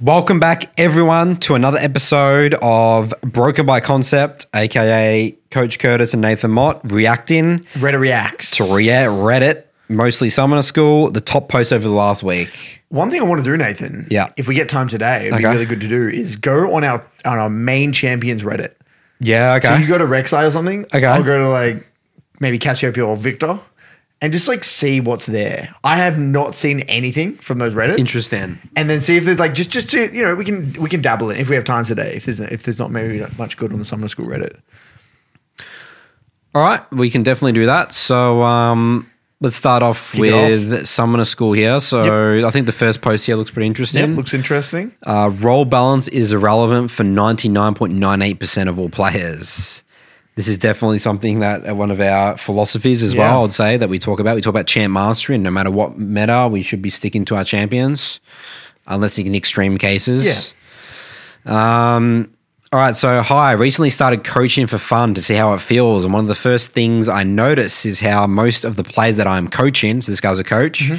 Welcome back, everyone, to another episode of Broken by Concept, aka Coach Curtis and Nathan Mott reacting Reddit reacts. to Re- Reddit, mostly Summoner School, the top post over the last week. One thing I want to do, Nathan. Yeah. If we get time today, it'd be Okay. really good to do is go on our on our main champions Reddit. Yeah, So okay. you go to Rek'Sai or something. Okay. I'll go to like maybe Cassiopeia or Viktor, and just like see what's there. I have not seen anything from those Reddits. Interesting. And then see if there's like just just to you know we can we can dabble in if we have time today. If there's if there's not maybe much good on the Summoner School Reddit. All right, we can definitely do that. So um, let's start off Kick it with Summoner School here. So I think the first post here looks pretty interesting. Yep, looks interesting. Uh, role balance is irrelevant for 99.98% of all players. This is definitely something that uh, one of our philosophies as Yeah. well, I'd say, that we talk about. We talk about champ mastery, and no matter what meta, we should be sticking to our champions, unless in extreme cases. Um, all right, so hi. I recently started coaching for fun to see how it feels. And one of the first things I notice is how most of the players that I'm coaching, so this guy's a coach,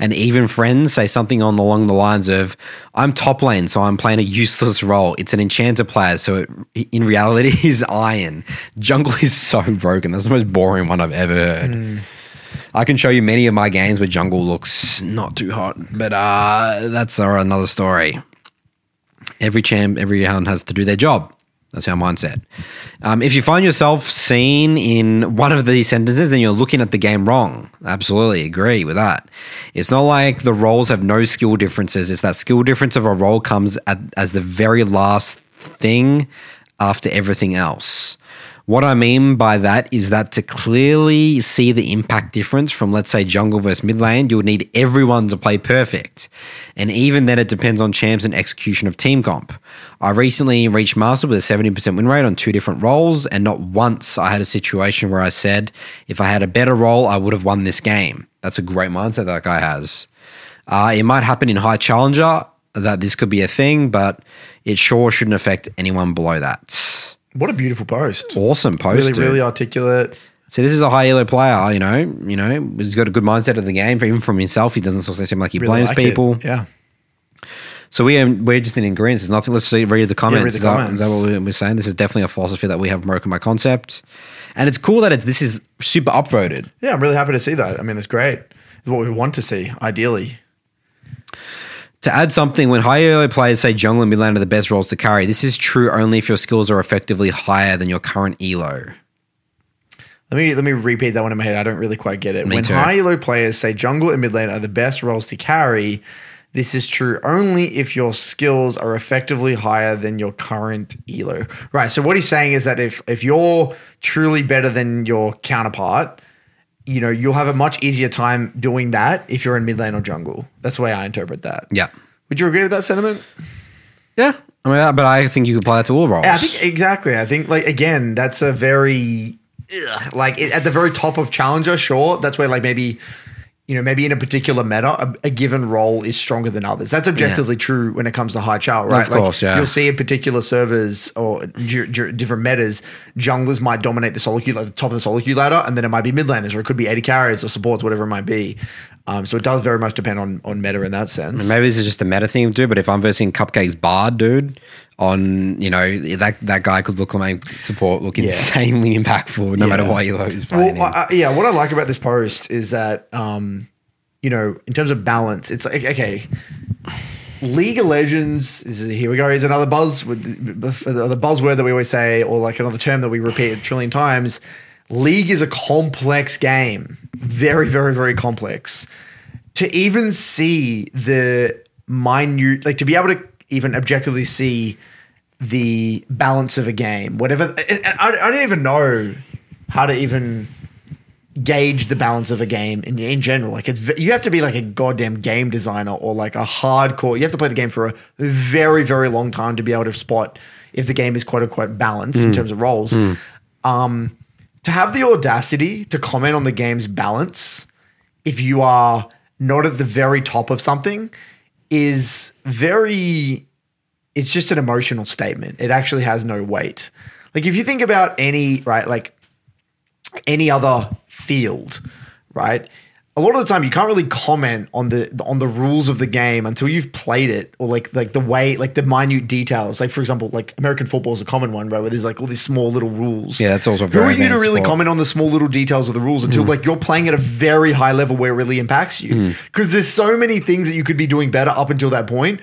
and even friends say something on along the lines of, I'm top lane, so I'm playing a useless role. It's an enchanter player, so it, in reality is iron. Jungle is so broken. That's the most boring one I've ever heard. I can show you many of my games where jungle looks not too hot, but uh, that's uh, another story every champ, every hound has to do their job. That's our mindset. Um, if you find yourself seen in one of these sentences, then you're looking at the game wrong. Absolutely agree with that. It's not like the roles have no skill differences. It's that skill difference of a role comes at, as the very last thing after everything else. What I mean by that is that to clearly see the impact difference from, let's say, jungle versus mid lane, you would need everyone to play perfect. And even then, it depends on champs and execution of team comp. I recently reached master with a 70% win rate on two different roles, and not once I had a situation where I said, if I had a better role, I would have won this game. That's a great mindset that guy has. Uh, it might happen in high challenger that this could be a thing, but it sure shouldn't affect anyone below that. What a beautiful post. Awesome post. Really, dude. really articulate. So this is a high elo player, you know, you know, he's got a good mindset of the game. Even from himself, he doesn't sort of seem like he Really blames like it. people. Yeah. So we um, we're just in agreement. There's nothing. Let's see, read the comments. read the is, that, comments. is that what we're- we're saying? This is definitely a philosophy that we have broken by concept, and it's cool that it, this is super upvoted. Yeah, I'm really happy to see that. I mean, it's great. It's what we want to see, ideally. To add something, when high elo players say jungle and mid lane are the best roles to carry, this is true only if your skills are effectively higher than your current elo. Let me let me repeat that one in my head. I don't really quite get it. Me when too. high elo players say jungle and mid lane are the best roles to carry, this is true only if your skills are effectively higher than your current elo. Right. So what he's saying is that if if you're truly better than your counterpart, you know you'll have a much easier time doing that if you're in mid lane or jungle. That's the way I interpret that. Yeah, Would you agree with that sentiment? yeah. I mean, but I think you could apply that to all roles. Yeah, I think exactly. I think like again, that's a very ugh, like it, at the very top of challenger. Sure, that's where like maybe you know maybe in a particular meta, a, a given role is stronger than others. That's objectively true when it comes to high chal, right? Of course, yeah. You'll see in particular servers or different metas, junglers might dominate the solo queue, like the top of the solo queue ladder, and then it might be mid laners or it could be AD carriers or supports, whatever it might be. Um, so it does very much depend on on meta in that sense. Maybe this is just a meta thing, dude. But if I'm versing Cupcake's Bard, dude, on you know that that guy could look like support, look Yeah. insanely impactful, no matter Yeah. what elo is playing. Well. I- yeah, what I like about this post is that, um, you know, in terms of balance, it's like okay, League of Legends is here we go. Is another buzz with the, the buzzword that we always say, or like another term that we repeat a trillion times. League is a complex game, very, very, very complex. To even see the minute, like to be able to even objectively see the balance of a game, whatever. I, I, I don't even know how to even gauge the balance of a game in, in general. Like it's you have to be like a goddamn game designer or like a hardcore. You have to play the game for a very very long time to be able to spot if the game is quote unquote balanced in terms of roles. Um, to have the audacity to comment on the game's balance if you are not at the very top of something is very it's just an emotional statement. It actually has no weight. Like if you think about any right like any other field, right? A lot of the time you can't really comment on the on the rules of the game until you've played it or like like the way like the minute details. Like for example, like American football is a common one, right? Where there's like all these small little rules. Yeah, that's also Who are very you to really sport. comment on the small little details of the rules until mm. like you're playing at a very high level where it really impacts you? Mm. Because there's so many things that you could be doing better up until that point.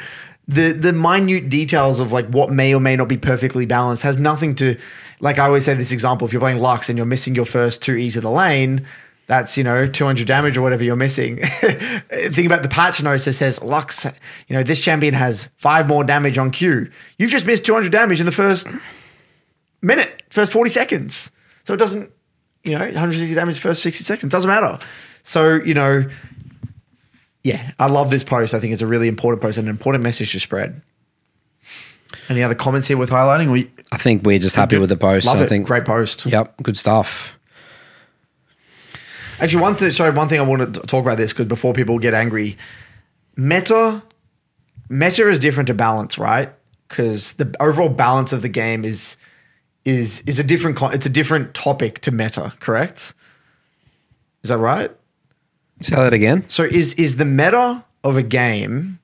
The the minute details of like what may or may not be perfectly balanced has nothing to like I always say this example, if you're playing Lux and you're missing your first two E's of the lane, that's you know 200 damage or whatever you're missing. Think about the patch notes that says Lux, you know this champion has five more damage on Q. You've just missed 200 damage in the first minute, first 40 seconds. So it doesn't, you know, 160 damage first 60 seconds. Doesn't matter. So, you know, yeah, I love this post. I think it's a really important post and an important message to spread. Any other comments here with highlighting? We I think we're just happy with the post. love I it. think Great post. Yep, good stuff. Actually, one thing. Sorry, one thing I want to talk about this because before people get angry, meta, meta is different to balance, right? Because the overall balance of the game is is is a different. It's a different topic to meta. Correct? Is that right? Say that again. So is is the meta of a game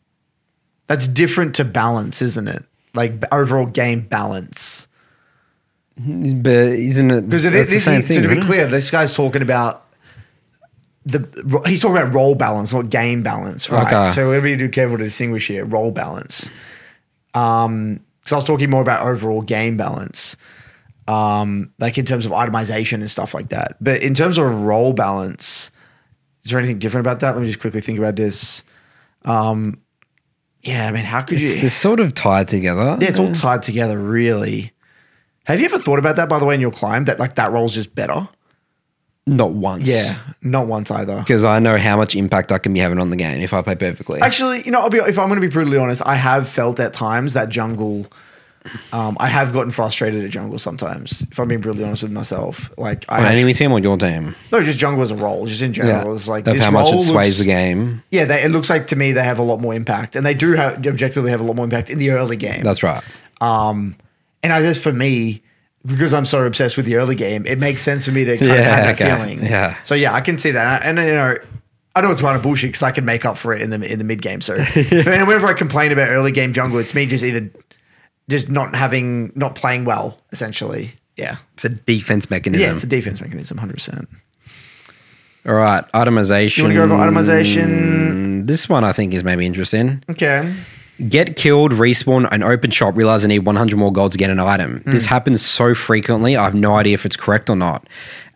that's different to balance, isn't it? Like overall game balance. Mm-hmm. But isn't it? Because that's the this, same is, thing, to be clear, this guy's talking about the he's talking about role balance, not game balance, right? Okay. So we're going to be careful to distinguish here role balance. Um, because I was talking more about overall game balance, um, like in terms of itemization and stuff like that. But in terms of role balance, is there anything different about that? Let me just quickly think about this. Um, yeah, I mean, how could It's, you? they're sort of tied together. Yeah, it's all tied together, really. Have you ever thought about that, by the way, in your climb? That like that role's just better. Not once. Yeah, not once either. Because I know how much impact I can be having on the game if I play perfectly. Actually, you know, I'll be if I'm going to be brutally honest, I have felt at times that jungle. Um, I have gotten frustrated at jungle sometimes. If I'm being brutally honest with myself, like I on have, enemy team or your team? no, just jungle as a role, just in general. It's like this how much it sways looks- the game. Yeah, they, it looks like to me they have a lot more impact, and they do have objectively have a lot more impact in the early game. That's right. Um, and I guess for me, because I'm so obsessed with the early game, it makes sense for me to kind of Yeah, have that okay. feeling. Yeah. So yeah, I can see that, and you know, I know it's kind of bullshit because I can make up for it in the in the mid game. So but whenever I complain about early game jungle, it's me just either just not having not playing well, essentially. Yeah. It's a defense mechanism. Yeah, it's a defense mechanism, hundred percent. All right, itemization. You wanna go over itemization? This one I think is maybe interesting. Okay. Get killed, respawn, and open shop, realize I need 100 more gold to get an item. Hmm. This happens so frequently, I have no idea if it's correct or not.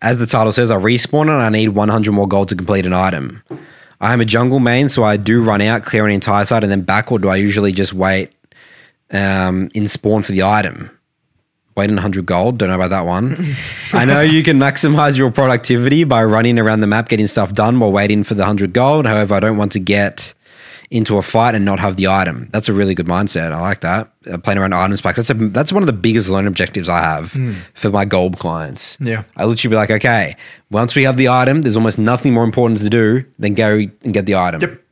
As the title says, I respawn and I need 100 more gold to complete an item. I am a jungle main, so I do run out, clear an entire side, and then back, or do I usually just wait um, in spawn for the item? Wait in 100 gold. Don't know about that one. I know you can maximize your productivity by running around the map, getting stuff done while waiting for the 100 gold. However, I don't want to get into a fight and not have the item. That's a really good mindset. I like that. Uh, playing around items packs. That's a, that's one of the biggest learn objectives I have for my gold clients. Yeah. I literally be like, okay, once we have the item, there's almost nothing more important to do than go and get the item. Yep.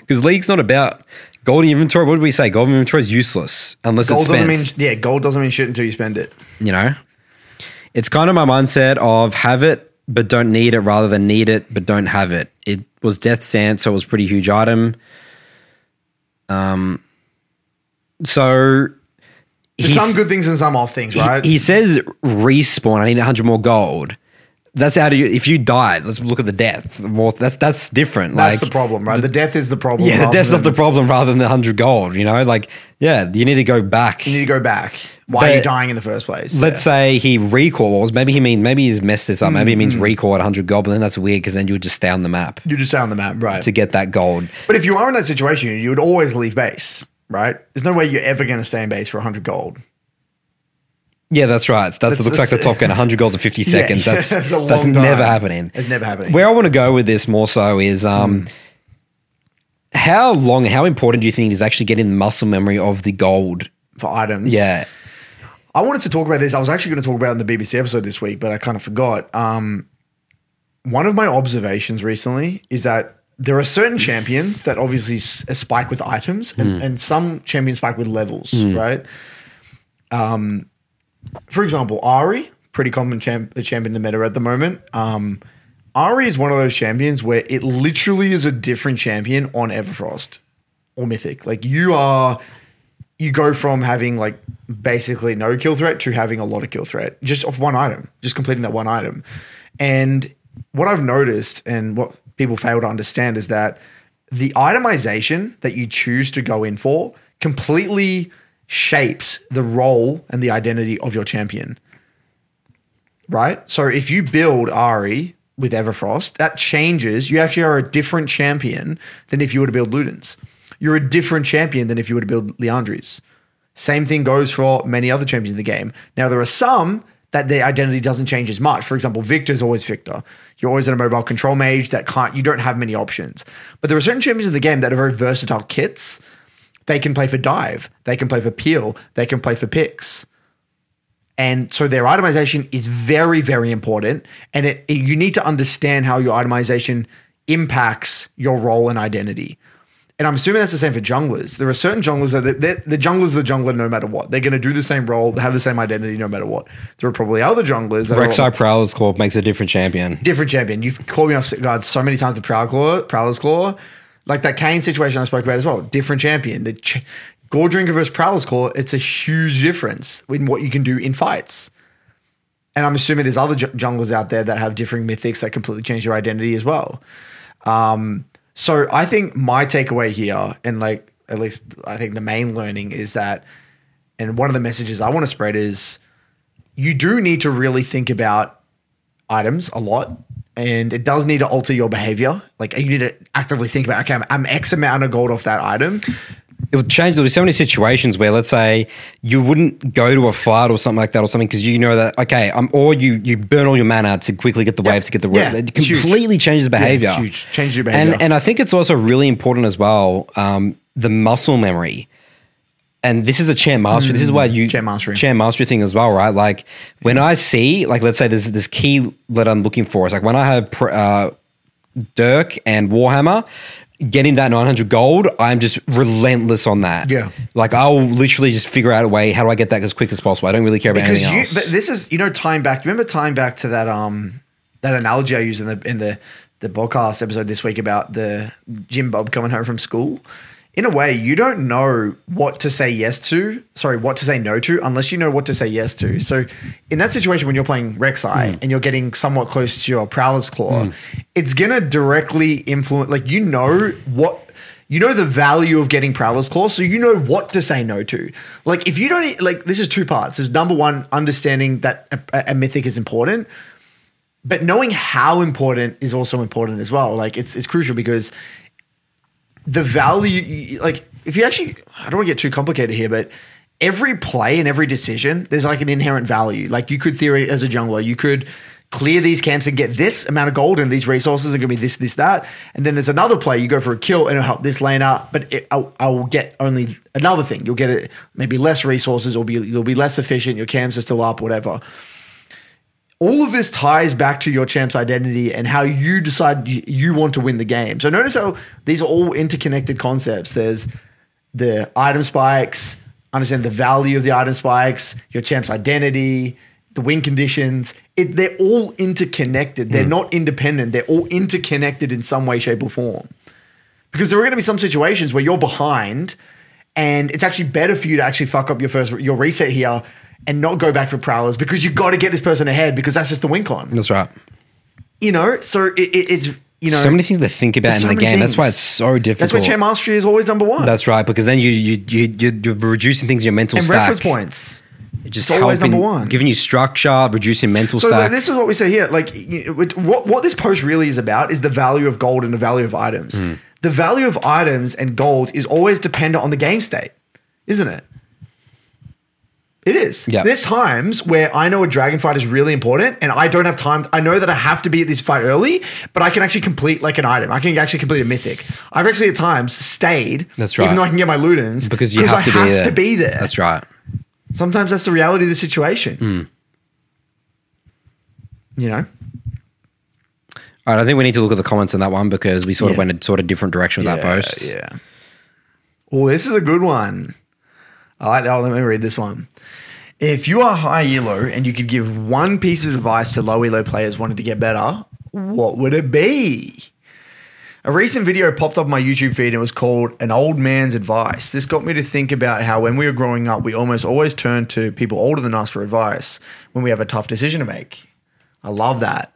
Because League's not about gold inventory. What did we say? Gold inventory is useless unless Gold it's doesn't spent. mean yeah, gold doesn't mean shit until you spend it. you know, it's kind of my mindset of have it but don't need it rather than need it but don't have it. It was Death's Dance, so it was a pretty huge item. Um, so some good things and some off things, he- right? He, says respawn. I need 100 more gold. That's out of you. If you died, let's look at the death. Well, that's that's different. That's like, the problem, right? The death is the problem. yeah, the death's not the problem rather than the 100 gold. You know, like yeah, you need to go back. You need to go back. Why are you dying in the first place? Let's say he recalls. Maybe he means maybe he's messed this up. Maybe he means mm-hmm. recall at 100 gold, but then that's weird because then you would just stay on the map you just stay on the map, right? to get that gold. But if you are in that situation, you would always leave base, right? There's no way you're ever going to stay in base for 100 gold. Yeah, that's right. That's, That's- it looks like the top gun 100 goals in 50 seconds. Yeah, that's it's that's never happening. It's never happening. Where I want to go with this more so is um, how long, how important do you think is actually getting the muscle memory of the gold? for items. Yeah. I wanted to talk about this. I was actually going to talk about it in the BBC episode this week, but I kind of forgot. Um, one of my observations recently is that there are certain champions that obviously s- spike with items, and, and some champions spike with levels, right? Um, for example, Ahri, pretty common champ, champion in the meta at the moment. Um, Ahri is one of those champions where it literally is a different champion on Everfrost or Mythic. Like you are, you go from having like basically no kill threat to having a lot of kill threat just off one item, just completing that one item. And what I've noticed and what people fail to understand is that the itemization that you choose to go in for completely shapes the role and the identity of your champion. Right? So if you build Ahri with Everfrost, that changes. You actually are a different champion than if you were to build Ludens. You're a different champion than if you were to build Liandry's. Same thing goes for many other champions in the game. Now, there are some that their identity doesn't change as much. For example, Viktor's always Viktor. You're always in a mobile control mage that can't, you don't have many options. But there are certain champions in the game that are very versatile kits. They can play for dive, they can play for peel, they can play for picks. And so their itemization is very, very important. And it, it, you need to understand how your itemization impacts your role and identity. And I'm assuming that's the same for junglers. There are certain junglers that the jungler's the jungler no matter what. They're going to do the same role, have the same identity no matter what. There are probably other junglers. That Rek'Sai Prowler's Claw makes a different champion. Different champion. You've called me off guard so many times with Claw, Prowler's Claw. Like that Kayn situation I spoke about as well. Different champion. The ch- Goredrinker versus Prowler's Claw, it's a huge difference in what you can do in fights. And I'm assuming there's other junglers out there that have differing mythics that completely change your identity as well. Um, so I think my takeaway here, and like at least I think the main learning is that, and one of the messages I want to spread is you do need to really think about items a lot and it does need to alter your behavior. Like you need to actively think about, okay, I'm, I'm X amount of gold off that item it would change. There'll be so many situations where, let's say, you wouldn't go to a fight or something like that, or something because you know that okay, um, or you you burn all your mana to quickly get the wave to get the yeah, it completely huge. changes behavior. Yeah, huge, changes your behavior. And and I think it's also really important as well um, the muscle memory. And this is a champ mastery. Mm, this is why you champ mastery, champ mastery thing as well, right? Like when I see, like, let's say there's this key that I'm looking for. It's like when I have uh, Dirk and Warhammer, getting that 900 gold, I'm just relentless on that. Yeah. Like I'll literally just figure out a way, how do I get that as quick as possible? I don't really care about because anything you, else. But this is, you know, time back. Remember time back to that, um, that analogy I used in the, in the, the podcast episode this week about the Jim Bob coming home from school in a way, you don't know what to say yes to, sorry, what to say no to, unless you know what to say yes to. So, in that situation, when you're playing Rek'Sai mm. and you're getting somewhat close to your Prowler's Claw, mm. it's to directly influence, like, you know what. You know the value of getting Prowler's Claw, so you know what to say no to. Like, if you don't, like, this is two parts. There's number one, understanding that a, a mythic is important, but knowing how important is also important as well. Like, it's, it's crucial because the value, like if you actually, I don't want to get too complicated here, but every play and every decision, there's like an inherent value. Like you could theory as a jungler, you could clear these camps and get this amount of gold and these resources are going to be this, this, that. And then there's another play, you go for a kill and it'll help this lane out, but it, I'll, I'll, get only another thing. You'll get it maybe less resources or be, you'll be less efficient. Your camps are still up, whatever all of this ties back to your champ's identity and how you decide you want to win the game. So notice how these are all interconnected concepts. There's the item spikes, understand the value of the item spikes, your champ's identity, the win conditions. It, they're all interconnected. They're mm. not independent. They're all interconnected in some way, shape, or form. Because there are going to be some situations where you're behind, and it's actually better for you to actually fuck up your first your reset here and not go back for prowlers because you've got to get this person ahead because that's just the win con. That's right. You know, so it, it, it's you know so many things to think about in so the game. Things. That's why it's so difficult. That's why champ mastery is always number one. That's right because then you you you you're reducing things in your mental and stack. reference points. just it's always number one. Giving you structure, reducing mental so stack. this is what we say here. Like you what what this post really is about is the value of gold and the value of items. Mm. The value of items and gold is always dependent on the game state, isn't it? It is. Yeah. There's times where I know a dragon fight is really important and I don't have time. I know that I have to be at this fight early, but I can actually complete like an item. I can actually complete a mythic. I've actually at times stayed. That's right. Even though I can get my Ludens. Because you have, I to, have be there. to be there. That's right. Sometimes that's the reality of the situation. Mm. You know? All right, I think we need to look at the comments on that one because we sort yeah. of went a sort of different direction with yeah, that post. Yeah. Oh, this is a good one. I like that. Let me read this one. If you are high elo and you could give one piece of advice to low elo players wanting to get better, what would it be? A recent video popped up on my YouTube feed and it was called An Old Man's Advice. This got me to think about how when we were growing up, we almost always turned to people older than us for advice when we have a tough decision to make. I love that.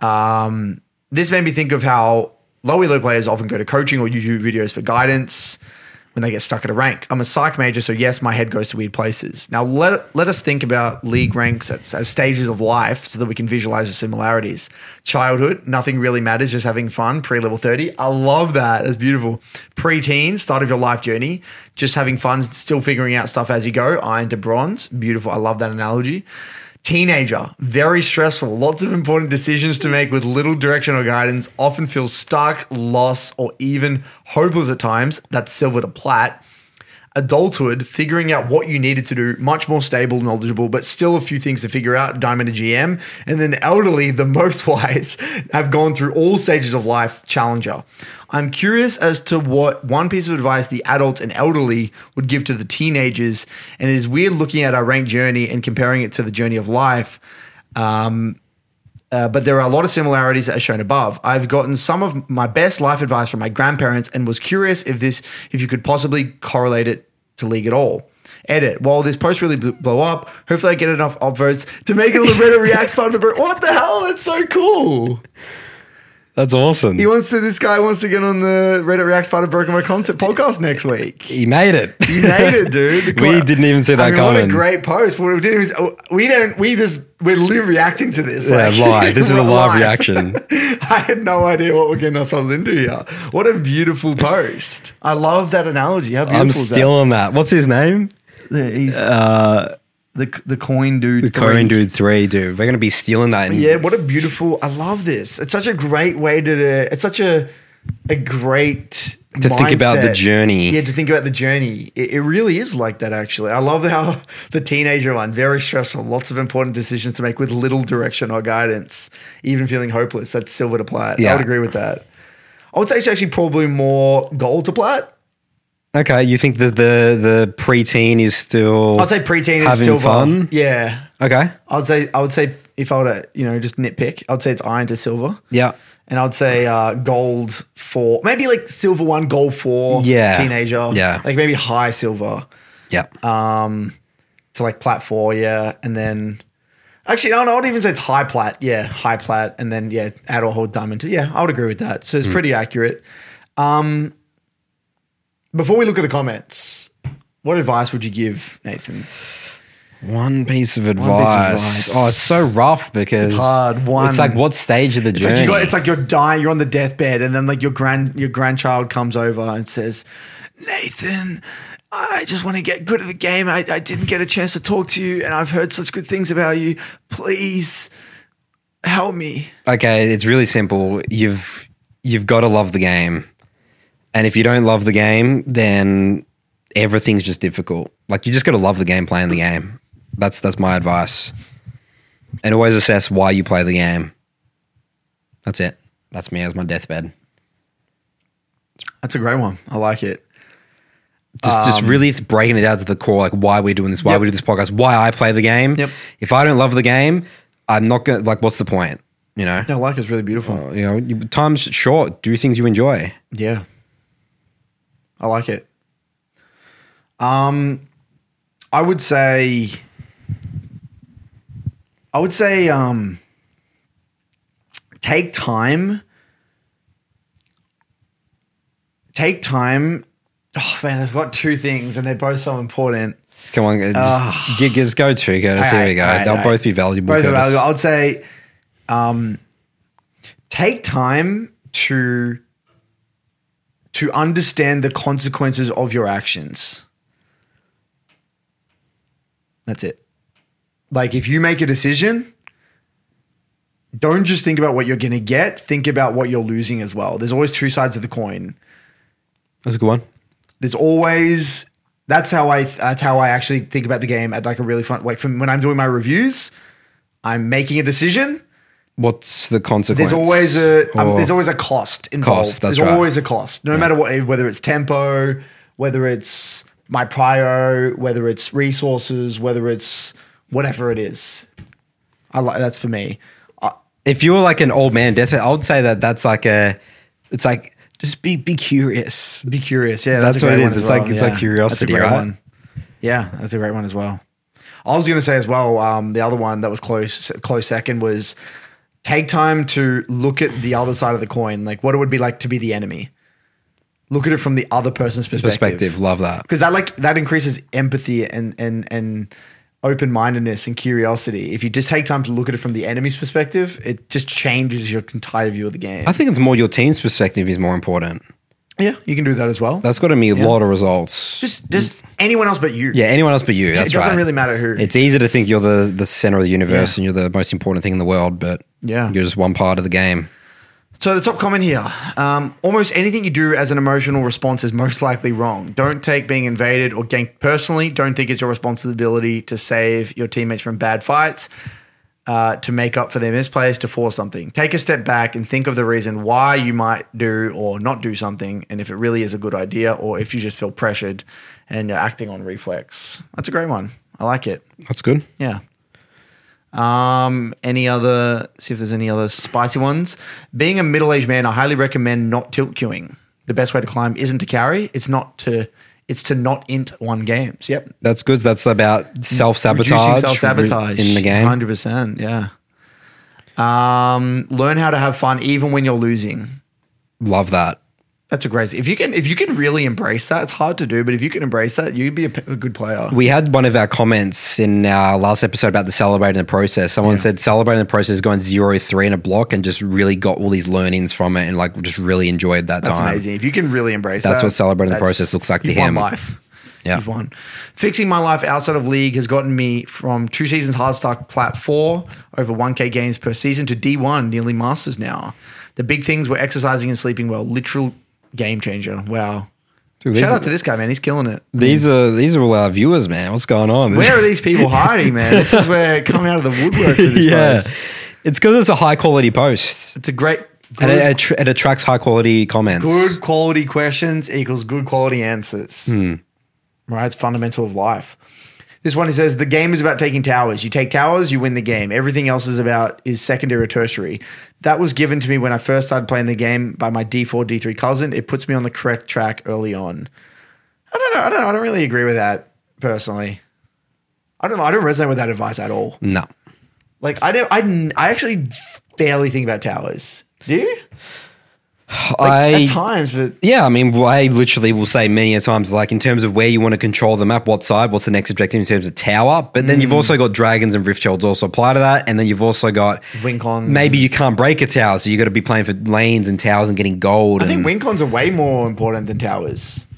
Um, this made me think of how low elo players often go to coaching or YouTube videos for guidance when they get stuck at a rank. I'm a psych major, so yes, my head goes to weird places. Now, let, let us think about league ranks as, as stages of life so that we can visualize the similarities. Childhood, nothing really matters, just having fun, pre level 30. I love that. That's beautiful. Pre teen, start of your life journey, just having fun, still figuring out stuff as you go. Iron to bronze, beautiful. I love that analogy. Teenager, very stressful, lots of important decisions to make with little direction or guidance, often feel stuck, lost, or even hopeless at times. That's silver to plat. Adulthood, figuring out what you needed to do, much more stable, knowledgeable, but still a few things to figure out, diamond to GM. And then elderly, the most wise, have gone through all stages of life, challenger. I'm curious as to what one piece of advice the adults and elderly would give to the teenagers. And it is weird looking at our ranked journey and comparing it to the journey of life. Um, uh, but there are a lot of similarities as shown above. I've gotten some of my best life advice from my grandparents and was curious if this, if you could possibly correlate it to league at all. Edit. While this post really blow up, hopefully I get enough upvotes to make it on the Reddit Reacts part of the. What the hell? That's so cool. That's awesome. He wants to. This guy wants to get on the Reddit Reacts part of Broken by Concept podcast next week. He made it. He made it, dude. We didn't even see that I mean, coming. What a great post. What we did was oh, we don't. We just we're live reacting to this. Yeah, live. This is a we're live reaction. I had no idea what we're getting ourselves into here. What a beautiful post. I love that analogy. How beautiful I'm is that? stealing that. What's his name? He's Uh, the the coin dude. the three. Cohen Dude 3, dude. We're going to be stealing that. Yeah, what a beautiful. I love this. It's such a great way to. It's such a a great To think about the journey. Yeah, to think about the journey. It, it really is like that. Actually, I love how the teenager one very stressful. Lots of important decisions to make with little direction or guidance. Even feeling hopeless. That's silver to plat. Yeah. I would agree with that. I would say it's actually probably more gold to plat. Okay, you think that the the preteen is still I'd say preteen is having silver. fun? Yeah, Okay. I'd say I would say if I were to you know just nitpick, I'd say it's iron to silver. Yeah. And I'd say uh, gold for maybe like silver one, gold four, Yeah. teenager, Yeah. like maybe high silver Yeah. um, to like plat four, yeah, and then actually, no, no, I would even say it's high plat, yeah, high plat, and then yeah, add or hold diamond, yeah, I would agree with that. So it's Hmm. pretty accurate. Um, before we look at the comments, what advice would you give, Nathan? One piece of advice. advice. Oh, it's so rough because It's hard. One- It's like what stage of the It's journey? like you got, it's like you're dying, you're on the deathbed, and then like your grand your grandchild comes over and says, Nathan, I just want to get good at the game. I, I didn't get a chance to talk to you, and I've heard such good things about you. Please help me. okay, it's really simple. You've you've got to love the game, and if you don't love the game, then everything's just difficult. Like you just got to love the game, playing the game. That's that's my advice. And always assess why you play the game. That's it. That's me as my deathbed. That's a great one. I like it. Just just um, really breaking it down to the core, like why we're doing this, why Yep. we do this podcast, why I play the game. Yep. If I don't love the game, I'm not gonna like. What's the point? You know. No, I like it's really beautiful. You know, time's short. Do things you enjoy. Yeah. I like it. Um I would say I would say um take time take time oh man i've got two things and they're both so important Come on, just gig us go to Curtis. Here we go. They'll both be valuable. both valuable. i would say um take time to to understand the consequences of your actions that's it like if you make a decision don't just think about what you're going to get think about what you're losing as well there's always two sides of the coin That's a good one. there's always that's how I that's how I actually think about the game at like a really fun like from when I'm doing my reviews, I'm making a decision. What's the consequence? There's always a um, there's always a cost involved. Cost, that's there's right. always a cost, no matter what, whether it's tempo, whether it's my prior, whether it's resources, whether it's whatever it is. I like that's for me. I, if you're like an old man death, I would say that that's like a, it's like just be be curious. Be curious. Yeah, That's a what it is. It's like- well. it's like curiosity, that's a great right? One. Yeah, that's a great one as well. I was going to say as well. Um, the other one that was close, close second was take time to look at the other side of the coin, like what it would be like to be the enemy. Look at it from the other person's perspective. Perspective, love that. because that like that increases empathy and and and open mindedness and curiosity. If you just take time to look at it from the enemy's perspective, it just changes your entire view of the game. I think it's more your team's perspective is more important. Yeah, you can do that as well. That's got to be a lot of results. just just anyone else but you. yeah, anyone else but you. That's it doesn't right. really matter who. It's easy to think you're the the center of the universe and you're the most important thing in the world, but Yeah. you're just one part of the game. So the top comment here: um, almost anything you do as an emotional response is most likely wrong. Don't take being invaded or ganked personally. Don't think it's your responsibility to save your teammates from bad fights, uh, to make up for their misplays, to force something. Take a step back and think of the reason why you might do or not do something, and if it really is a good idea, or if you just feel pressured and you're acting on reflex. That's a great one. I like it. That's good. Yeah. Um, any other? See if there's any other spicy ones. Being a middle-aged man, I highly recommend not tilt queuing. The best way to climb isn't to carry; it's not to. It's to not int one games. Yep. That's good. That's about self sabotage self-sabotage in the game. Hundred percent. Yeah. Um, learn how to have fun even when you're losing. Love that. That's a great. If you can, if you can really embrace that, it's hard to do, but if you can embrace that, you'd be a, p- a good player. We had one of our comments in our last episode about the celebrating the process. Someone Yeah. said celebrating the process is going zero three in a block and just really got all these learnings from it and like just really enjoyed that That's time. amazing. If you can really embrace that. That's that, what celebrating the process looks like to him. Life. Yeah. You've won. Fixing my life outside of league has gotten me from two seasons hard start plat four over 1k games per season to D1, nearly masters now. The big things were exercising and sleeping well. Literal game changer. Wow. Dude, Shout out to this guy, man. He's killing it. These are these are all our viewers, man. What's going on? Where are these people hiding, man? This is where coming out of the woodwork for this yeah, post. it's because it's a high quality post It's a great, and it, attr- it attracts high quality comments. good quality questions equals good quality answers. Hmm. Right? It's fundamental of life. This one he says the game is about taking towers. You take towers, you win the game. Everything else is about is secondary or tertiary. That was given to me when I first started playing the game by my D4 D3 cousin. It puts me on the correct track early on. I don't know. I don't know. I don't really agree with that personally. I don't know. I don't resonate with that advice at all. No, Like I don't. I I actually barely think about towers. Do you? Like, I at times, but Yeah, I mean, I literally will say many a times, like in terms of where you want to control the map, what side, what's the next objective in terms of tower. But then Mm. you've also got dragons and rift shields also apply to that, and then you've also got Wincons Maybe you can't break a tower, so you got to be playing for lanes and towers and getting gold. I think and- Wincons are way more important than towers.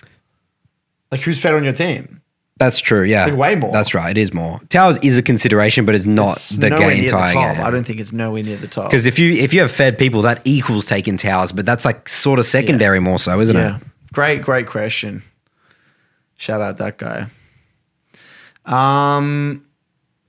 Like who's fed on your team? That's true. Yeah, Like, way more. That's right. It is more. Towers is a consideration, but it's not It's the game entire the game. I don't think it's nowhere near the top. Because if you if you have fed people, that equals taking towers, but that's like sort of secondary more so, isn't yeah, it? great, great question. Shout out that guy. Um,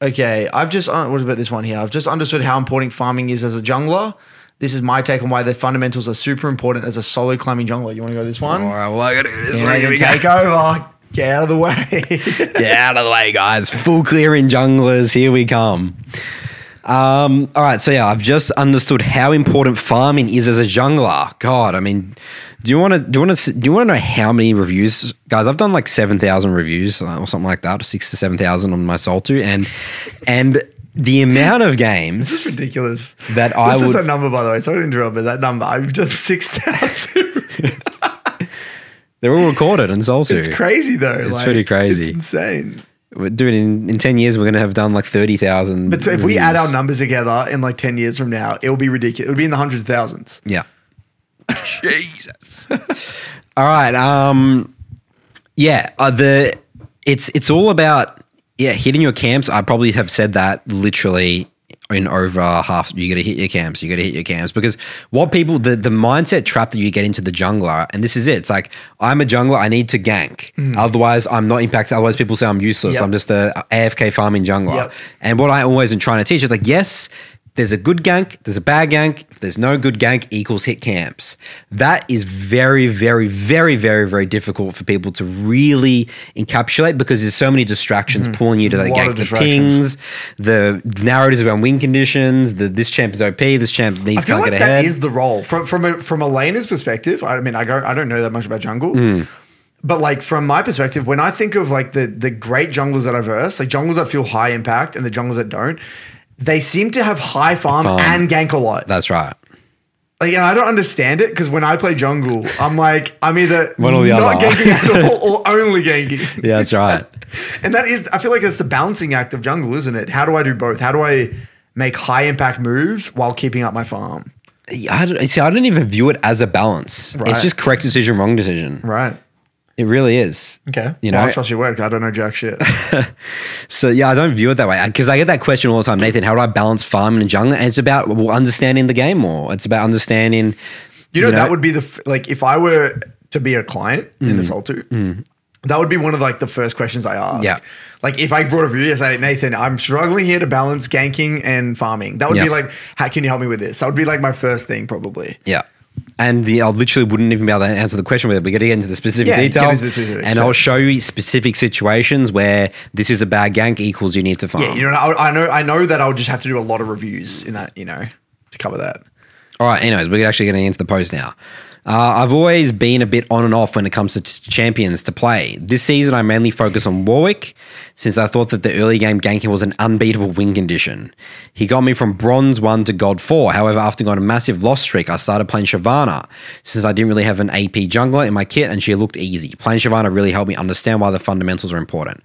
okay, I've just uh, what about this one here? I've just understood how important farming is as a jungler. This is my take on why the fundamentals are super important as a solo climbing jungler. You want to go this one? All right, well, I got to do this. Yeah, one. we go. take over. Get out of the way. Get out of the way, guys. Full clearing junglers. Here we come. Um, all right, so yeah, I've just understood how important farming is as a jungler. God, I mean, do you want to do you want to do you want to know how many reviews, guys? I've done like seven thousand reviews uh, or something like that, six to seven thousand on my Soul two, and and the amount of games This is ridiculous. that I this is would that number, by the way. Sorry to interrupt, but that number, I've done 6,000. they're all recorded in Soul two. it's crazy, though. It's pretty crazy. It's insane. Dude, in, in ten years, we're gonna have done like thirty thousand. But so if we add our numbers together in like 10 years from now, it will be ridiculous. It'll be in the hundreds of thousands. Yeah. Jesus. all right. Um. Yeah. Uh, the it's it's all about yeah hitting your camps. I probably have said that literally in over half. You got to hit your camps. You got to hit your camps because what people the the mindset trap that you get into the jungler, and this is it. It's like I'm a jungler. I need to gank. Mm. Otherwise, I'm not impacted. Otherwise, people say I'm useless. Yep. I'm just a AFK farming jungler. Yep. And what I always am trying to teach is like yes there's a good gank, there's a bad gank. If there's no good gank, equals hit camps. That is very, very, very, very, very difficult for people to really encapsulate because there's so many distractions pulling you to that Mm-hmm. Gank. The pings, the narratives around win conditions, the this champ is OP, this champ I needs feel can't like get that ahead. is the role from from a from a laner's perspective. I mean, I go I don't know that much about jungle, Hmm. but like from my perspective, when I think of like the the great junglers that I verse, like junglers that feel high impact and the junglers that don't, they seem to have high farm, Farm. and gank a lot. That's right. Like, and I don't understand it because when I play jungle, I'm like I'm either One or the not other. ganking at all or only ganking. Yeah, that's right. And that is, I feel like that's the balancing act of jungle, isn't it? How do I do both? How do I make high impact moves while keeping up my farm? I don't, see, I don't even view it as a balance. Right. It's just correct decision, wrong decision. Right. It really is. Okay. You well, know? I trust your work. I don't know jack shit. So yeah, I don't view it that way because I get that question all the time, Nathan. How do I balance farming and jungle? And it's about understanding the game more. It's about understanding. You know, that would be the f- like if I were to be a client in Mm. the Soul 2, that would be one of like the first questions I ask. Yeah. Like if I brought a view, say, Nathan, I'm struggling here to balance ganking and farming. That would Yeah. be like, how can you help me with this? That would be like my first thing, probably. Yeah. And the, I literally wouldn't even be able to answer the question with it. We got to get into the specific Yeah, details, the specifics. and So- I'll show you specific situations where this is a bad gank equals you need to farm. Yeah, you know, I, I know, I know that I'll just have to do a lot of reviews in that, you know, to cover that. All right, anyways, we're actually getting into the post now. Uh, I've always been a bit on and off when it comes to t- champions to play. This season, I mainly focus on Warwick since I thought that the early game ganking was an unbeatable win condition. He got me from bronze 1 to Gold 4. However, after going a massive loss streak, I started playing Shyvana since I didn't really have an AP jungler in my kit and she looked easy. Playing Shyvana really helped me understand why the fundamentals are important.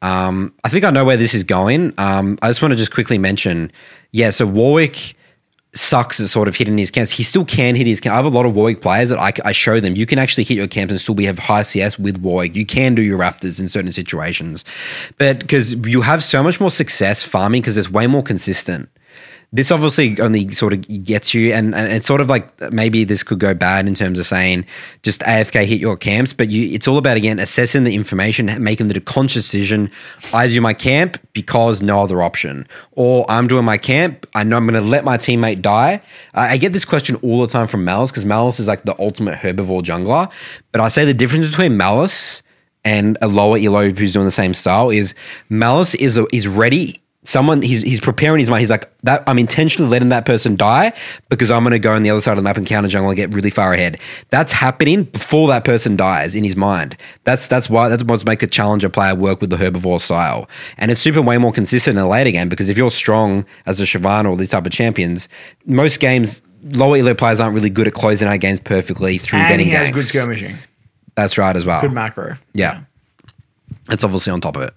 Um, I think I know where this is going. Um, I just want to just quickly mention, yeah, so Warwick sucks at sort of hitting his camps. He still can hit his camp. I have a lot of Warwick players that I, I show them. You can actually hit your camps and still be have high CS with Warwick. You can do your Raptors in certain situations, but because you have so much more success farming because it's way more consistent. This obviously only sort of gets you, and, and it's sort of like maybe this could go bad in terms of saying just AFK hit your camps, but you it's all about again assessing the information, making the conscious decision. I do my camp because no other option, or I'm doing my camp. I know I'm going to let my teammate die. I I get this question all the time from Malice because Malice is like the ultimate herbivore jungler, but I say the difference between Malice and a lower elo who's doing the same style is Malice is is ready. Someone he's he's preparing his mind. He's like that. I'm intentionally letting that person die because I'm going to go on the other side of the map and counter jungle and get really far ahead. That's happening before that person dies in his mind. That's that's why that's what's make a challenger player work with the herbivore style, and it's super way more consistent in a later game because if you're strong as a Shyvana or these type of champions, most games lower elo players aren't really good at closing out games perfectly through And getting he has ganks. good skirmishing, That's right as well. good macro. Yeah. It's obviously on top of it.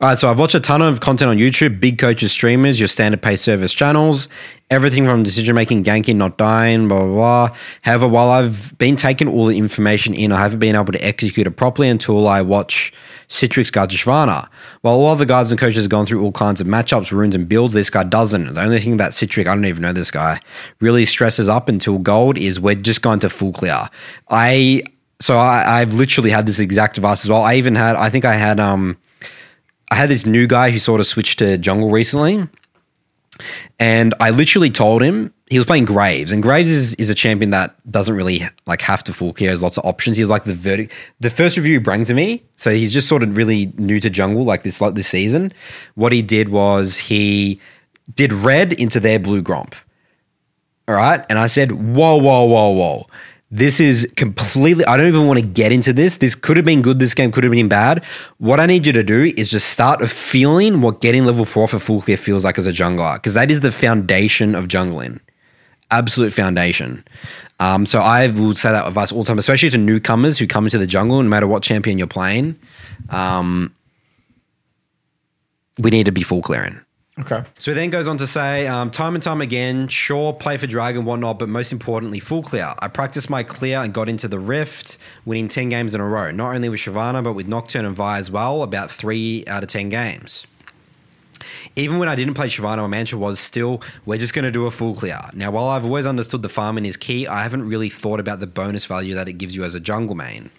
All right, so I've watched a ton of content on YouTube, big coaches, streamers, your standard pay service channels, everything from decision making, ganking, not dying, blah, blah, blah. However, while I've been taking all the information in, I haven't been able to execute it properly until I watch Citrix Guard to Shyvana. While all other guys and coaches have gone through all kinds of matchups, runes, and builds, this guy doesn't. The only thing that Citrix, I don't even know this guy, really stresses up until gold is we're just going to full clear. I so I, I've literally had this exact device as well. I even had, I think I had, um, I had this new guy who sort of switched to jungle recently, and I literally told him he was playing Graves, and Graves is, is a champion that doesn't really like have to full clear. Has lots of options. He's like the verdict. The first review he brought to me, so he's just sort of really new to jungle like this like this season. What he did was he did red into their blue gromp. All right. And I said, whoa, whoa, whoa, whoa. This is completely, I don't even want to get into this. This could have been good. This game could have been bad. What I need you to do is just start feeling what getting level four for full clear feels like as a jungler, because that is the foundation of jungling. Absolute foundation. Um, so I will say that advice all the time, especially to newcomers who come into the jungle, no matter what champion you're playing. Um, we need to be full clearing. Okay. So he then goes on to say, um, time and time again, sure, play for Dragon, whatnot, but most importantly, full clear. I practiced my clear and got into the Rift, winning 10 games in a row. Not only with Shyvana, but with Nocturne and Vi as well, about three out of 10 games. Even when I didn't play Shyvana, my mantra was still, we're just going to do a full clear. Now, while I've always understood the farming is key, I haven't really thought about the bonus value that it gives you as a jungle main.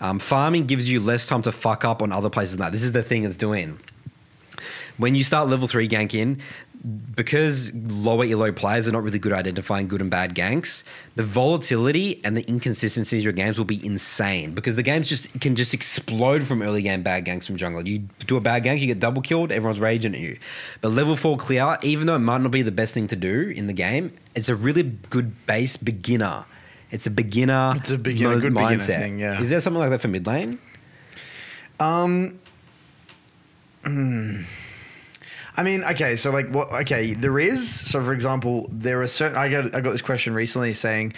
Um, farming gives you less time to fuck up on other places than that. This is the thing it's doing when you start level three ganking, because lower elo players are not really good at identifying good and bad ganks, the volatility and the inconsistency of your games will be insane because the games just can just explode from early game bad ganks from jungle. You do a bad gank, you get double killed, everyone's raging at you. But level four clear, even though it might not be the best thing to do in the game, it's a really good base beginner. It's a beginner. It's a beginner- good beginner mindset. thing, yeah. Is there something like that for mid lane? Um, hmm. I mean, okay, so like what? Okay, there is. So for example, there are certain. I got I got this question recently saying,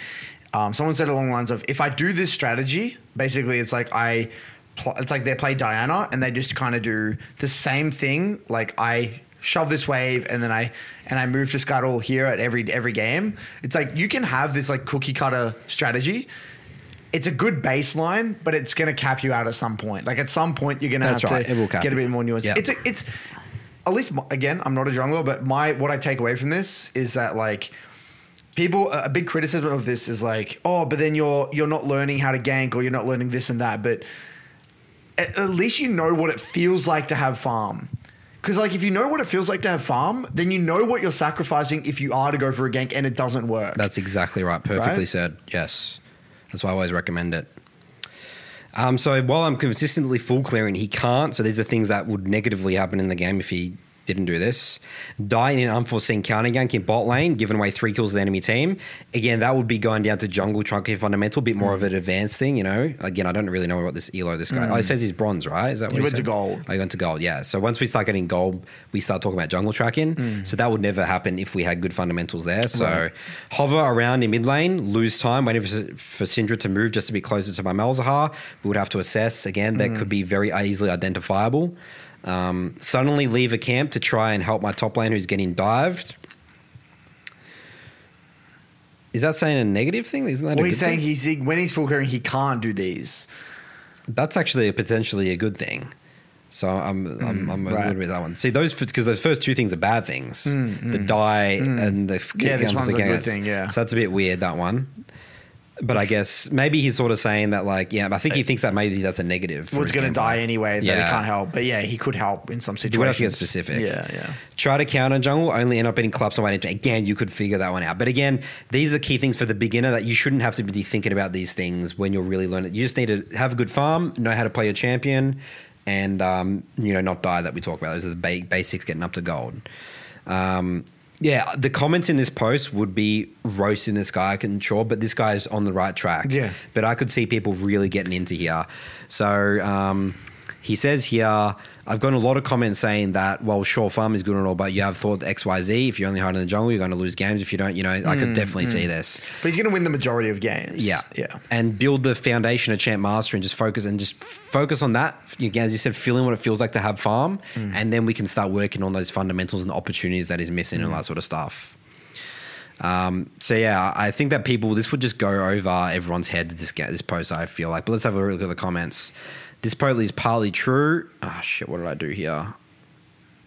um, someone said along the lines of, if I do this strategy, basically it's like I, pl- it's like they play Diana and they just kind of do the same thing. Like I shove this wave and then I and I move to scuttle here at every every game. It's like you can have this like cookie cutter strategy. It's a good baseline, but it's going to cap you out at some point. Like at some point, you're going to have right. to get a bit more nuance. Yeah. It's a, it's at least my- again, I'm not a jungler, but my what I take away from this is that like people a big criticism of this is like, oh, but then you're you're not learning how to gank or you're not learning this and that, but at, at least you know what it feels like to have farm. Because like if you know what it feels like to have farm, then you know what you're sacrificing if you are to go for a gank and it doesn't work. That's exactly right. Perfectly Right? said. Yes. That's why I always recommend it. Um, so while I'm consistently full clearing, he can't. So these are things that would negatively happen in the game if he didn't do this. Die in an unforeseen counter gank in bot lane, giving away three kills to the enemy team. Again, that would be going down to jungle tracking fundamental, a bit more of an advanced thing, you know. Again, I don't really know what this elo this guy. Oh, he hmm. says he's bronze, right? Is that what you said? He went to said? gold. Oh, he went to gold, yeah. So once we start getting gold, we start talking about jungle tracking. Hmm. So that would never happen if we had good fundamentals there. So Right. hover around in mid lane, lose time, waiting for, for Syndra to move just to be closer to my Malzahar. We would have to assess. Again, that hmm. could be very easily identifiable. Um, suddenly leave a camp to try and help my top lane who's getting dived. Is that saying a negative thing? Isn't that well, a he's saying thing? he's when he's full clearing, he can't do these. That's actually a potentially a good thing. So I'm I'm, I'm a Mm, right. little bit with that one. See those because those first two things are bad things. the die and the Mm, Yeah, this one's a good thing, yeah. So that's a bit weird that one. But I guess maybe he's sort of saying that like yeah, I think he thinks that maybe that's a negative. Well, it's going to die anyway. That he can't help. But yeah, he could help in some situations. Would have to get specific. Yeah, yeah. Try to counter jungle, only end up getting collapse on way into Again, you could figure that one out. But again, these are key things for the beginner that you shouldn't have to be thinking about these things when you're really learning. You just need to have a good farm, know how to play your champion, and um, you know not die. That we talk about. Those are the ba- basics getting up to gold. Um, yeah, the comments in this post would be roasting this guy, I can sure, but this guy is on the right track. Yeah. But I could see people really getting into here. So um, he says here, I've gotten a lot of comments saying that, well, sure, farm is good and all, but you have thought XYZ. If you're only hard in the jungle, you're going to lose games. If you don't, you know, I could definitely see this. But he's going to win the majority of games. Yeah, yeah. and build the foundation of champ master and just focus and just focus on that. Again, as you said, feeling what it feels like to have farm, Mm. and then we can start working on those fundamentals and the opportunities that he's missing Mm. and all that sort of stuff. Um, so yeah, I think that people this would just go over everyone's head. This ga- this post, I feel like. But let's have a look at the comments. This post is partly true. Ah, shit. What did I do here?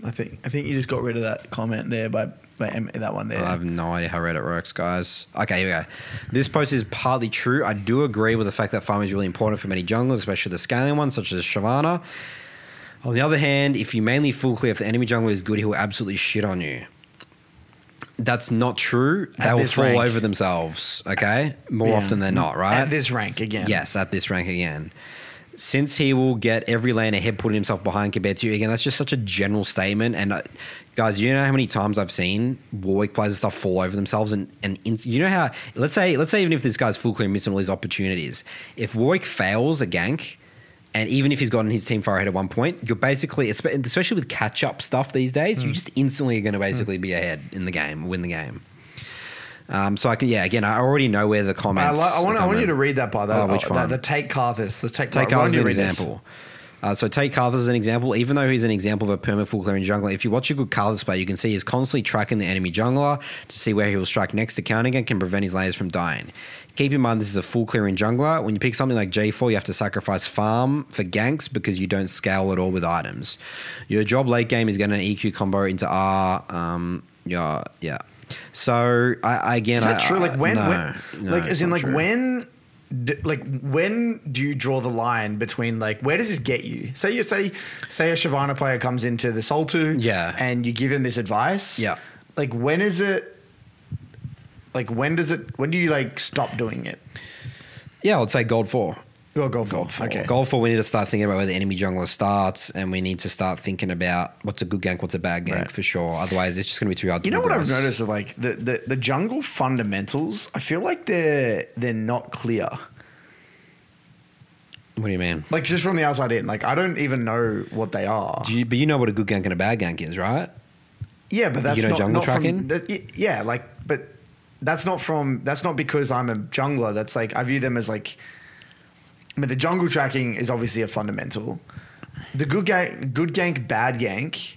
I think I think you just got rid of that comment there by, by that one there. I have no idea how Reddit works, guys. Okay, here we go. This post is partly true. I do agree with the fact that farming is really important for many junglers, especially the scaling ones, such as Shyvana. On the other hand, if you mainly full clear, if the enemy jungler is good, he will absolutely shit on you. That's not true. they will fall rank. over themselves, okay? More Yeah. often than not, right? At this rank again. Yes, at this rank again. Since he will get every lane ahead, putting himself behind compared to you again, that's just such a general statement. And uh, guys, you know how many times I've seen Warwick players and stuff fall over themselves, and and in, you know how let's say let's say even if this guy's full clear and missing all these opportunities, if Warwick fails a gank. And even if he's gotten his team far ahead at one point, you're basically, especially with catch up stuff these days, Mm. you just instantly are going to basically be ahead in the game, win the game. Um, so I can, yeah, again, I already know where the I, comments. I want I want you to read that by the, Oh, which the, one? the take Karthus. Let's take Karthus as an example. Uh, so take Karthus as an example. Even though he's an example of a perma full clearing jungler, if you watch a good Karthus play, you can see he's constantly tracking the enemy jungler to see where he will strike next to counting and can prevent his layers from dying. Keep in mind this is a full clearing jungler. When you pick something like J4, you have to sacrifice farm for ganks because you don't scale at all with items. Your job late game is getting an EQ combo into R. Um, yeah, yeah. So I, I again, Is that I- true? Like when, no, when no, like as in like true. when, d- like when do you draw the line between like where does this get you? Say you say say a Shyvana player comes into the Soul two, Yeah. and you give him this advice, Yeah. like when is it? Like when does it? When do you like stop doing it? Yeah, I would say gold four. Go gold four. Gold four. Okay. Gold four, we need to start thinking about where the enemy jungler starts, and we need to start thinking about what's a good gank, what's a bad gank Right. for sure. Otherwise, it's just going to be too hard to You know what I've noticed? Is like the, the the jungle fundamentals. I feel like they're they're not clear. What do you mean? Like just from the outside in. Like I don't even know what they are. Do you, but you know what a good gank and a bad gank is, right? Yeah, but that's You know not, jungle not tracking? From, that- yeah, like, but that's not from. That's not because I'm a jungler. That's like I view them as like. The jungle tracking is obviously a fundamental. The good gank, good gank, bad gank.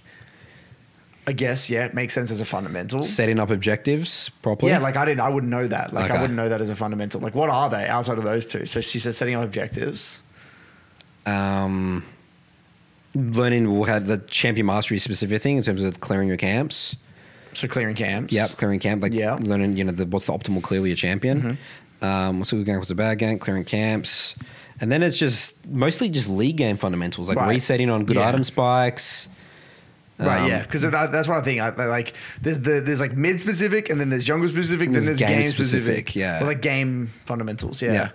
I guess yeah, it makes sense as a fundamental. Setting up objectives properly. Yeah, like I didn't. I wouldn't know that. Like Okay. I wouldn't know that as a fundamental. Like what are they outside of those two? So she says setting up objectives. um, learning have the champion mastery specific thing in terms of clearing your camps. So clearing camps. Yep, clearing camp. Like Yeah. Mm-hmm. learning, you know, the, what's the optimal clear your champion. Um, what's a good gank, what's a bad gank, clearing camps. And then it's just mostly just league game fundamentals, like Right. resetting on good Yeah. item spikes. Right, Um, yeah, because that's what I think. I, I like there's, the, there's like mid specific, and then there's jungle specific, then there's game specific, yeah. Or like game fundamentals. Yeah, Yeah.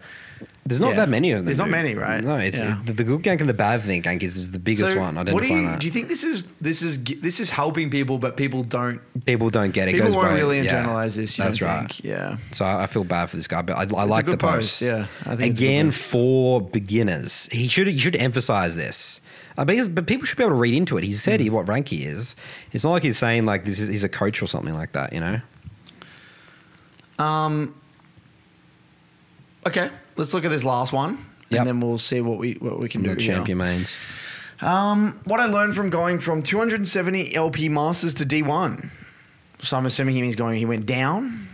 There's not Yeah. that many of them. There's not many, right? No, it's Yeah. it- the, the good gank and the bad thing gank is, is the biggest one. I do Identifying you that do? You think this is this is this is helping people, but people don't people don't get it. people goes won't by- really yeah. internalize this. You That's don't right. think? Yeah, So I I feel bad for this guy, but I, I like a the post. post, yeah. I think it's a good Again, for beginners, he should he should emphasize this. Uh, because, but people should be able to read into it. He said Mm. he what rank he is. It's not like he's saying like this is he's a coach or something like that. You know. Um. Okay, let's look at this last one, Yep. and then we'll see what we what we can do. The here. champion mains. Um, what I learned from going from 270 LP Masters to D1. So I'm assuming he means going. He went down.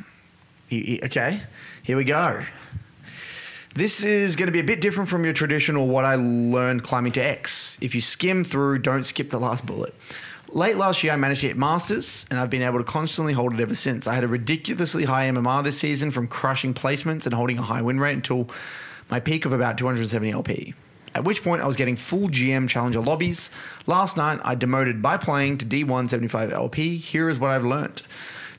He, he- okay, here we go. This is going to be a bit different from your traditional what I learned climbing to X. If you skim through, don't skip the last bullet. Late last year, I managed to hit Masters, and I've been able to constantly hold it ever since. I had a ridiculously high MMR this season from crushing placements and holding a high win rate until my peak of about 270 LP. At which point, I was getting full GM Challenger lobbies. Last night, I demoted by playing to D175 LP. Here is what I've learned.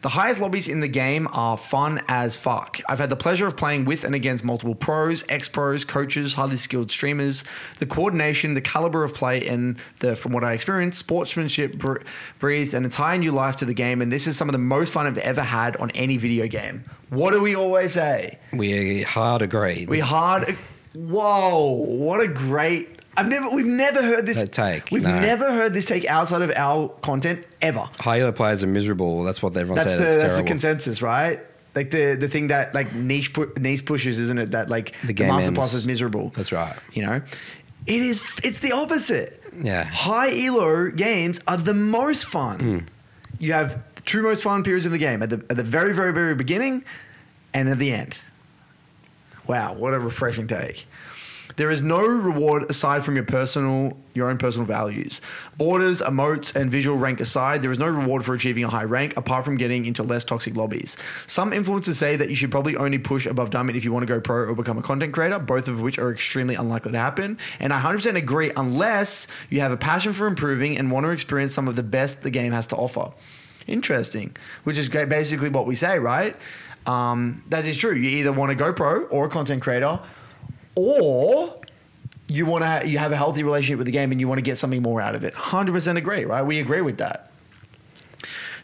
The highest lobbies in the game are fun as fuck. I've had the pleasure of playing with and against multiple pros, ex pros, coaches, highly skilled streamers. The coordination, the caliber of play, and the, from what I experienced, sportsmanship br- breathes an entire new life to the game. And this is some of the most fun I've ever had on any video game. What do we always say? We hard agree. We hard. Whoa! What a great. I've never. We've never heard this That take, We've no. never heard this take outside of our content ever. High elo players are miserable. That's what everyone That's says. the that's the consensus, right? Like the the thing that like niche pu- niche pushes, isn't it? That like the, game master ends. plus is miserable. That's right. You know, it is. It's the opposite. Yeah. High elo games are the most fun. Hmm. You have the true most fun periods in the game at the at the very very very beginning, and at the end. Wow, what a refreshing take. There is no reward aside from your personal, your own personal values. Orders, emotes, and visual rank aside, there is no reward for achieving a high rank apart from getting into less toxic lobbies. Some influencers say that you should probably only push above diamond if you want to go pro or become a content creator, both of which are extremely unlikely to happen. And I 100% agree unless you have a passion for improving and want to experience some of the best the game has to offer. Interesting, which is basically what we say, right? Um, that is true. You either want to go pro or a content creator, or you want to ha- you have a healthy relationship with the game and you want to get something more out of it. Hundred percent agree, right? We agree with that.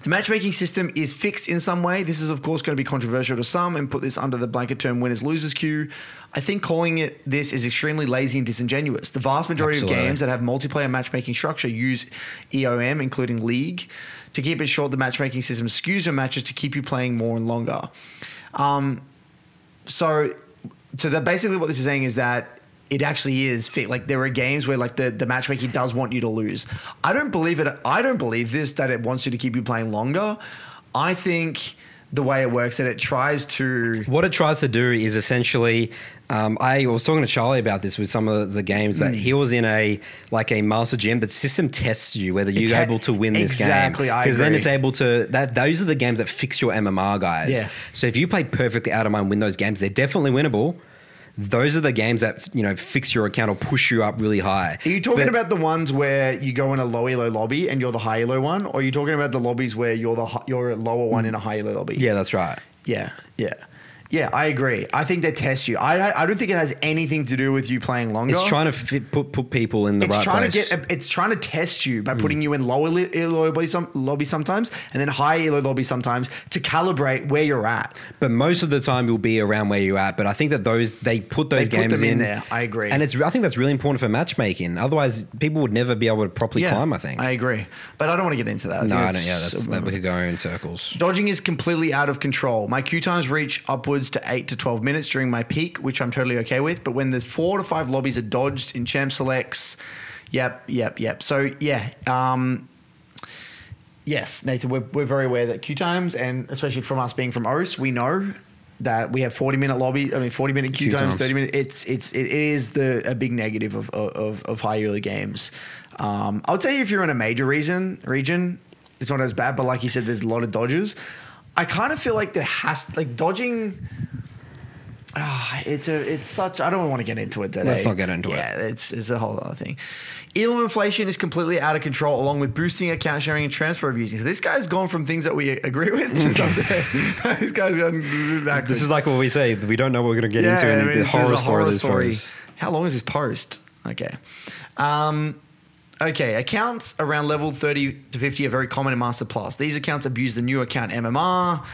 The matchmaking system is fixed in some way. This is, of course, going to be controversial to some and put this under the blanket term winners losers queue. I think calling it this is extremely lazy and disingenuous. The vast majority Absolutely. of games that have multiplayer matchmaking structure use EOM, including League. To keep it short, the matchmaking system skews your matches to keep you playing more and longer. Um, so, so that basically what this is saying is that it actually is fit. Like there are games where like the, the matchmaking does want you to lose. I don't believe it. I don't believe this that it wants you to keep you playing longer. I think the way it works that it tries to What it tries to do is essentially, um, I was talking to Charlie about this with some of the games that he was in a like a master gym. The system tests you whether you're able to win this Exactly, game because then it's able to that. Those are the games that fix your MMR guys. Yeah. So if you play perfectly out of mind, win those games, they're definitely winnable. Those are the games that you know fix your account or push you up really high. Are you talking But- about the ones where you go in a low elo lobby and you're the high elo one, or are you talking about the lobbies where you're the you're a lower one in a high elo lobby? Yeah, that's right. yeah, yeah, yeah. I agree. I think they test you. I I don't think it has anything to do with you playing longer. It's trying to fit, put put people in the It's right trying place. to get. It's trying to test you by hmm. putting you in lower li- elo lobby, some, lobby sometimes, and then high elo lobby sometimes to calibrate where you're at. but most of the time you'll be around where you're at. But I think that those they put those They put games them in in there. I agree. and it's I think that's really important for matchmaking. Otherwise, people would never be able to properly climb. I think. I agree, but I don't want to get into that. no, think I don't. Yeah, that's that we could go in circles. Dodging is completely out of control. My queue times reach upwards to 8 to 12 minutes during my peak, which I'm totally okay with. But when there's four to five lobbies are dodged in champ selects, yep, yep, yep. So, yeah. Um, yes, Nathan, we're, we're very aware that queue times, and especially from us being from OS, we know that we have 40 minute lobby, I mean, 40 minute queue, Queue times, times. 30 minutes. It's, it's, it is the, a big negative of, of, of high early games. Um, I'll tell you if you're in a major reason, region, it's not as bad, but like you said, there's a lot of dodges. I kind of feel like there has like dodging. Ah, it's a it's such. I don't want to get into it today. Let's not get into it. yeah, it's it's a whole other thing. Elo inflation is completely out of control, along with boosting account sharing and transfer abusing. So this guy's gone from things that we agree with to something. this guy's gone back. This is like what we say. We don't know what we're going to get into. I And mean, the this is horror a story. story. How long is this post? Okay. Um, okay, accounts around level 30 to 50 are very common in Master Plus. These accounts abuse the new account MMR.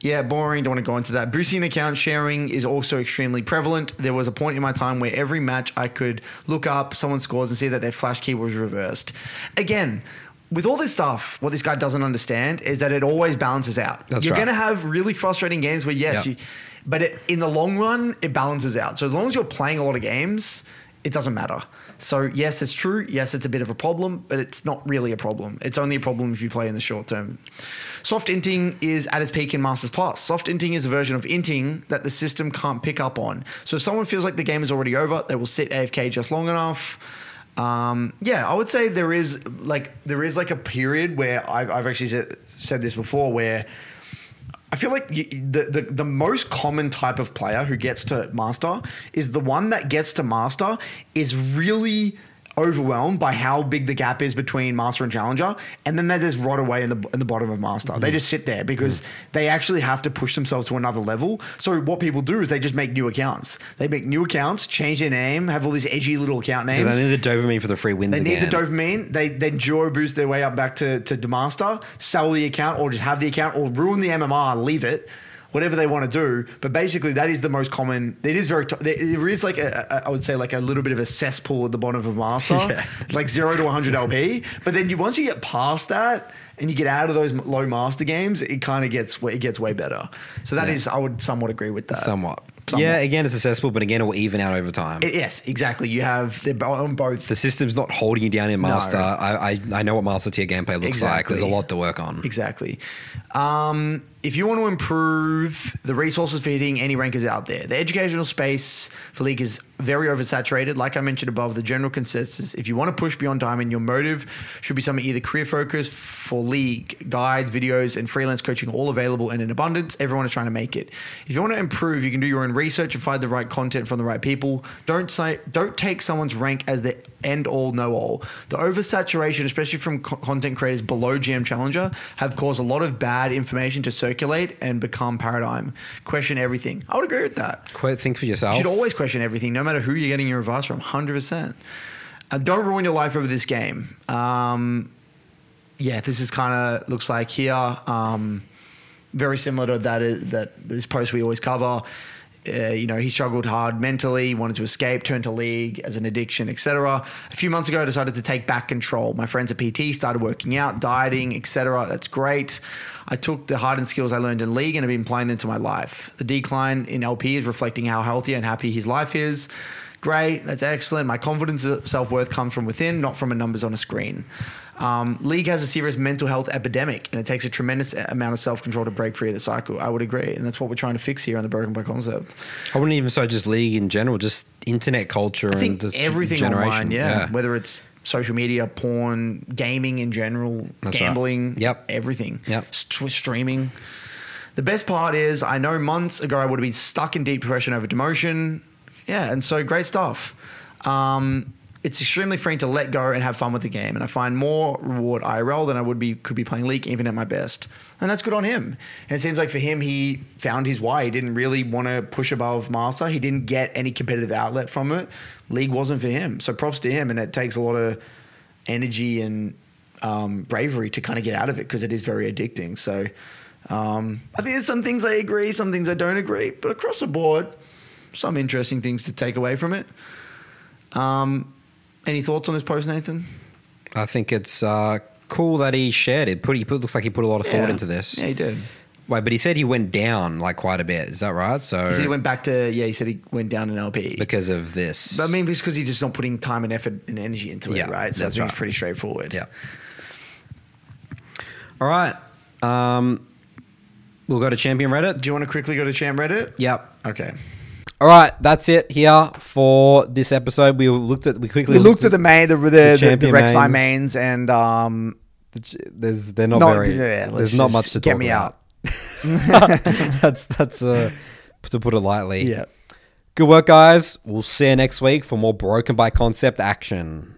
Yeah, boring. Don't want to go into that. Boosting account sharing is also extremely prevalent. There was a point in my time where every match I could look up someone's scores and see that their flash key was reversed. Again, with all this stuff, what this guy doesn't understand is that it always balances out. That's You're right. going to have really frustrating games where, yes, Yep. you, but it, in the long run, it balances out. So as long as you're playing a lot of games, it doesn't matter. So yes, it's true. Yes, it's a bit of a problem, but it's not really a problem. It's only a problem if you play in the short term. Soft inting is at its peak in Masters Plus. Soft inting is a version of inting that the system can't pick up on. So if someone feels like the game is already over, they will sit AFK just long enough. Um, yeah, I would say there is like there is like a period where I've, I've actually said, said this before where I feel like the, the the most common type of player who gets to master is the one that gets to master is really overwhelmed by how big the gap is between master and challenger, and then they just rot away in the in the bottom of master. They mm-hmm. just sit there because they actually have to push themselves to another level. So what people do is they just make new accounts. They make new accounts, change their name, have all these edgy little account names. they need the dopamine for the free wins They again. need the dopamine. They then duo boost their way up back to to Demaster, sell the account, or just have the account, or ruin the MMR and leave it. Whatever they want to do, but basically that is the most common. It is very. There there is like a, a, I would say like a little bit of a cesspool at the bottom of a master, Yeah. like zero to 100 LP. But then you once you get past that and you get out of those low master games, it kind of gets it gets way better. So that Yeah. is I would somewhat agree with that. somewhat. Somewhat. Yeah, again, it's accessible, but again, it will even out over time. It- yes, exactly. You have they're on both the system's not holding you down in master. No. I, I I know what master tier gameplay looks like. There's a lot to work on. Exactly. Um, if you want to improve the resources for hitting any rankers out there, the educational space for League is very oversaturated. Like I mentioned above, the general consensus if you want to push beyond Diamond, your motive should be something either career focused for League, guides, videos, and freelance coaching all available and in abundance. Everyone is trying to make it. If you want to improve, you can do your own research and find the right content from the right people. Don't say don't take someone's rank as the end all know all. The oversaturation, especially from co- content creators below GM Challenger, have caused a lot of bad information to circulate and become paradigm. Question everything. I would agree with that. Quite think for yourself. You should always question everything, no matter who you're getting your advice from. Hundred percent. Uh, don't ruin your life over this game. Um, yeah, this is kind of looks like here. Um, very similar to that uh, that this post we always cover. Uh, you know, he struggled hard mentally, wanted to escape, turned to league as an addiction, etc. A few months ago, I decided to take back control. My friends at PT started working out, dieting, etc. That's great. I took the hardened skills I learned in league and have been applying them to my life. The decline in LP is reflecting how healthy and happy his life is. Great, that's excellent. My confidence self worth comes from within, not from a numbers on a screen. Um, League has a serious mental health epidemic, and it takes a tremendous amount of self control to break free of the cycle. I would agree, and that's what we're trying to fix here on the Broken by Concept. I wouldn't even say just league in general, just internet culture I and think just everything generation. online, yeah, whether it's social media, porn, gaming in general, That's right. gambling, Yep. everything, Yep. St- streaming. The best part is, I know months ago I would have been stuck in deep depression over demotion. Yeah, and so great stuff. Um, it's extremely freeing to let go and have fun with the game, and I find more reward IRL than I would be could be playing League even at my best, and that's good on him. And it seems like for him, he found his why. He didn't really want to push above Master. He didn't get any competitive outlet from it. League wasn't for him, so props to him. And it takes a lot of energy and um, bravery to kind of get out of it because it is very addicting. So um, I think there's some things I agree, some things I don't agree, but across the board, some interesting things to take away from it. Um, any thoughts on this post, Nathan? I think it's uh, cool that he shared it. Put he put looks like he put a lot of thought Yeah. into this. Yeah, he did. Wait, but he said he went down like quite a bit. Is that right? So He said he went back to yeah. He said he went down in LP. because of this. but I mean, it's because he's just not putting time and effort and energy into it, Yeah, right? So I that's think right. it's pretty straightforward. yeah. All right. Um, we'll go to Champion Reddit. Do you want to quickly go to Champ Reddit? Yep. Okay. All right, that's it here for this episode. We looked at we quickly We looked at the main, the the, the, the, Rek'Sai mains. mains, and um, There's they're not, Not- very. yeah, there's not much to get talk me about. that's that's uh, to put it lightly. yeah. Good work, guys. We'll see you next week for more broken by concept action.